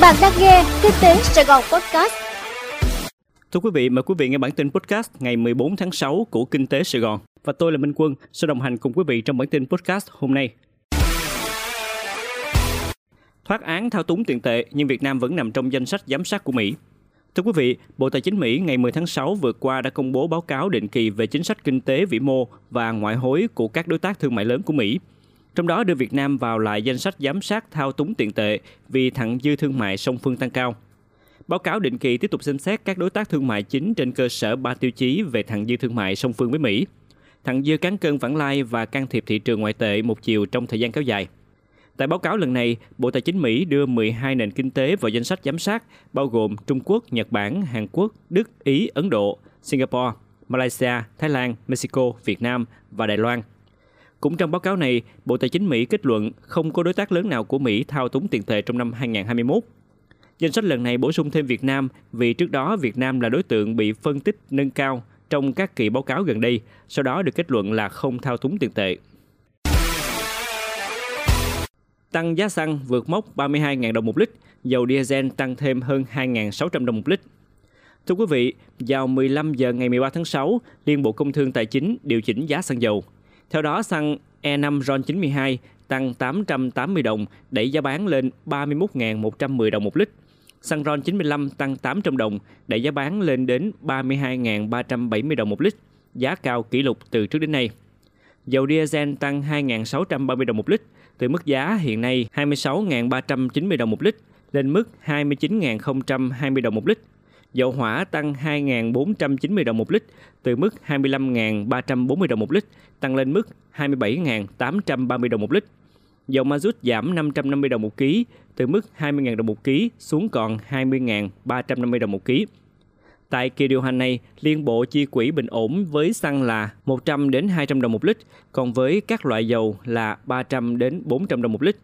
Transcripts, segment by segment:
Bạn đang nghe Kinh tế Sài Gòn Podcast. Thưa quý vị, mời quý vị nghe bản tin podcast ngày 14 tháng 6 của Kinh tế Sài Gòn. Và tôi là Minh Quân, sẽ đồng hành cùng quý vị trong bản tin podcast hôm nay. Thoát án thao túng tiền tệ nhưng Việt Nam vẫn nằm trong danh sách giám sát của Mỹ. Thưa quý vị, Bộ Tài chính Mỹ ngày 10 tháng 6 vừa qua đã công bố báo cáo định kỳ về chính sách kinh tế vĩ mô và ngoại hối của các đối tác thương mại lớn của Mỹ. Trong đó đưa Việt Nam vào lại danh sách giám sát thao túng tiền tệ vì thặng dư thương mại song phương tăng cao. Báo cáo định kỳ tiếp tục xem xét các đối tác thương mại chính trên cơ sở ba tiêu chí về thặng dư thương mại song phương với Mỹ, thặng dư cán cân vãng lai và can thiệp thị trường ngoại tệ một chiều trong thời gian kéo dài. Tại báo cáo lần này, Bộ Tài chính Mỹ đưa 12 nền kinh tế vào danh sách giám sát, bao gồm Trung Quốc, Nhật Bản, Hàn Quốc, Đức, Ý, Ấn Độ, Singapore, Malaysia, Thái Lan, Mexico, Việt Nam và Đài Loan. Cũng trong báo cáo này, Bộ Tài chính Mỹ kết luận không có đối tác lớn nào của Mỹ thao túng tiền tệ trong năm 2021. Danh sách lần này bổ sung thêm Việt Nam vì trước đó Việt Nam là đối tượng bị phân tích nâng cao trong các kỳ báo cáo gần đây, sau đó được kết luận là không thao túng tiền tệ. Tăng giá xăng vượt mốc 32.000 đồng một lít, dầu diesel tăng thêm hơn 2.600 đồng một lít. Thưa quý vị, vào 15 giờ ngày 13 tháng 6, Liên Bộ Công Thương Tài chính điều chỉnh giá xăng dầu. Theo đó, xăng E5 RON 92 tăng 880 đồng, đẩy giá bán lên 31.110 đồng một lít. Xăng RON 95 tăng 800 đồng, đẩy giá bán lên đến 32.370 đồng một lít, giá cao kỷ lục từ trước đến nay. Dầu diesel tăng 2.630 đồng một lít, từ mức giá hiện nay 26.390 đồng một lít lên mức 29.020 đồng một lít. Dầu hỏa tăng 2.490 đồng một lít, từ mức 25.340 đồng một lít, tăng lên mức 27.830 đồng một lít. Dầu ma rút giảm 550 đồng một ký, từ mức 20.000 đồng một ký xuống còn 20.350 đồng một ký. Tại kỳ điều hành này, Liên Bộ chi quỹ bình ổn với xăng là 100 đến 200 đồng một lít, còn với các loại dầu là 300 đến 400 đồng một lít.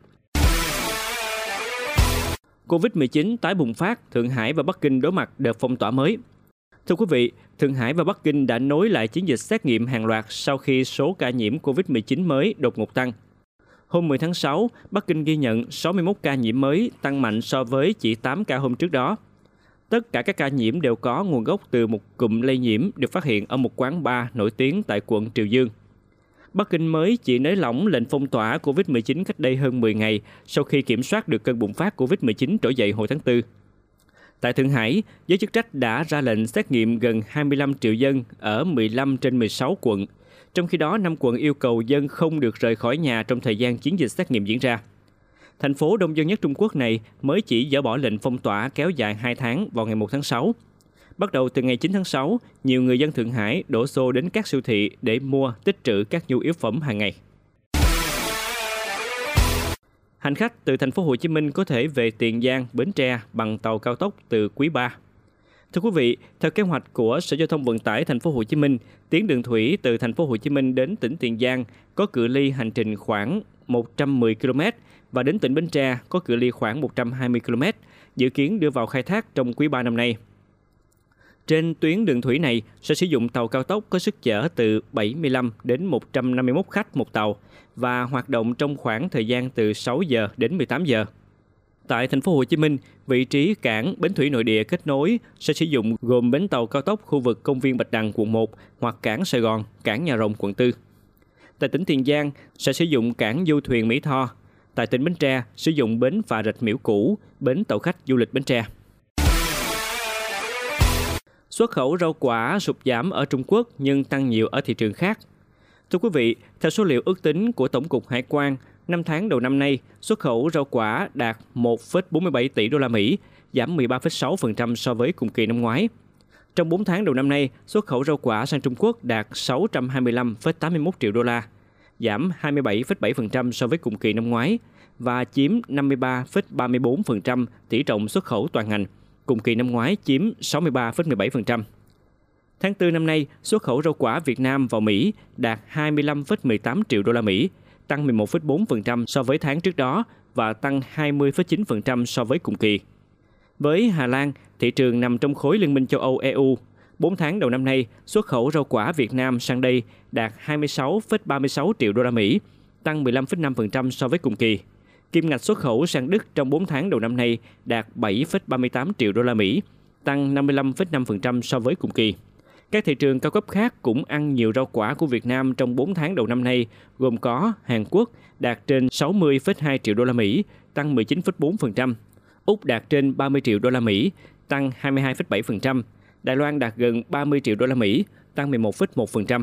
Covid-19 tái bùng phát, Thượng Hải và Bắc Kinh đối mặt đợt phong tỏa mới. Thưa quý vị, Thượng Hải và Bắc Kinh đã nối lại chiến dịch xét nghiệm hàng loạt sau khi số ca nhiễm COVID-19 mới đột ngột tăng. Hôm 10 tháng 6, Bắc Kinh ghi nhận 61 ca nhiễm mới, tăng mạnh so với chỉ 8 ca hôm trước đó. Tất cả các ca nhiễm đều có nguồn gốc từ một cụm lây nhiễm được phát hiện ở một quán bar nổi tiếng tại quận Triều Dương. Bắc Kinh mới chỉ nới lỏng lệnh phong tỏa COVID-19 cách đây hơn 10 ngày sau khi kiểm soát được cơn bùng phát COVID-19 trỗi dậy hồi tháng 4. Tại Thượng Hải, giới chức trách đã ra lệnh xét nghiệm gần 25 triệu dân ở 15 trên 16 quận. Trong khi đó, 5 quận yêu cầu dân không được rời khỏi nhà trong thời gian chiến dịch xét nghiệm diễn ra. Thành phố đông dân nhất Trung Quốc này mới chỉ dỡ bỏ lệnh phong tỏa kéo dài 2 tháng vào ngày 1 tháng 6. Bắt đầu từ ngày 9 tháng 6, nhiều người dân Thượng Hải đổ xô đến các siêu thị để mua, tích trữ các nhu yếu phẩm hàng ngày. Hành khách từ thành phố Hồ Chí Minh có thể về Tiền Giang, Bến Tre bằng tàu cao tốc từ quý 3. Thưa quý vị, theo kế hoạch của Sở Giao thông Vận tải thành phố Hồ Chí Minh, tuyến đường thủy từ thành phố Hồ Chí Minh đến tỉnh Tiền Giang có cự ly hành trình khoảng 110 km và đến tỉnh Bến Tre có cự ly khoảng 120 km, dự kiến đưa vào khai thác trong quý 3 năm nay. Trên tuyến đường thủy này sẽ sử dụng tàu cao tốc có sức chở từ 75 đến 151 khách một tàu và hoạt động trong khoảng thời gian từ 6 giờ đến 18 giờ. Tại thành phố Hồ Chí Minh, vị trí cảng bến thủy nội địa kết nối sẽ sử dụng gồm bến tàu cao tốc khu vực công viên Bạch Đằng quận 1 hoặc cảng Sài Gòn, cảng Nhà Rồng quận 4. Tại tỉnh Tiền Giang sẽ sử dụng cảng du thuyền Mỹ Tho. Tại tỉnh Bến Tre sử dụng bến phà rạch Miễu Cũ, bến tàu khách du lịch Bến Tre. Xuất khẩu rau quả sụt giảm ở Trung Quốc nhưng tăng nhiều ở thị trường khác. Thưa quý vị, theo số liệu ước tính của Tổng cục Hải quan, năm tháng đầu năm nay, xuất khẩu rau quả đạt 1,47 tỷ đô la Mỹ, giảm 13,6% so với cùng kỳ năm ngoái. Trong 4 tháng đầu năm nay, xuất khẩu rau quả sang Trung Quốc đạt 625,81 triệu đô la, giảm 27,7% so với cùng kỳ năm ngoái và chiếm 53,34% tỷ trọng xuất khẩu toàn ngành, cùng kỳ năm ngoái chiếm 63,17%. Tháng 4 năm nay, xuất khẩu rau quả Việt Nam vào Mỹ đạt 25,18 triệu đô la Mỹ, tăng 11,4% so với tháng trước đó và tăng 20,9% so với cùng kỳ. Với Hà Lan, thị trường nằm trong khối Liên minh châu Âu EU. 4 tháng đầu năm nay, xuất khẩu rau quả Việt Nam sang đây đạt 26,36 triệu đô la Mỹ, tăng 15,5% so với cùng kỳ. Kim ngạch xuất khẩu sang Đức trong 4 tháng đầu năm nay đạt 7,38 triệu đô la Mỹ, tăng 55,5% so với cùng kỳ. Các thị trường cao cấp khác cũng ăn nhiều rau quả của Việt Nam trong 4 tháng đầu năm nay, gồm có Hàn Quốc đạt trên 60,2 triệu đô la Mỹ, tăng 19,4%, Úc đạt trên 30 triệu đô la Mỹ, tăng 22,7%, Đài Loan đạt gần 30 triệu đô la Mỹ, tăng 11,1%.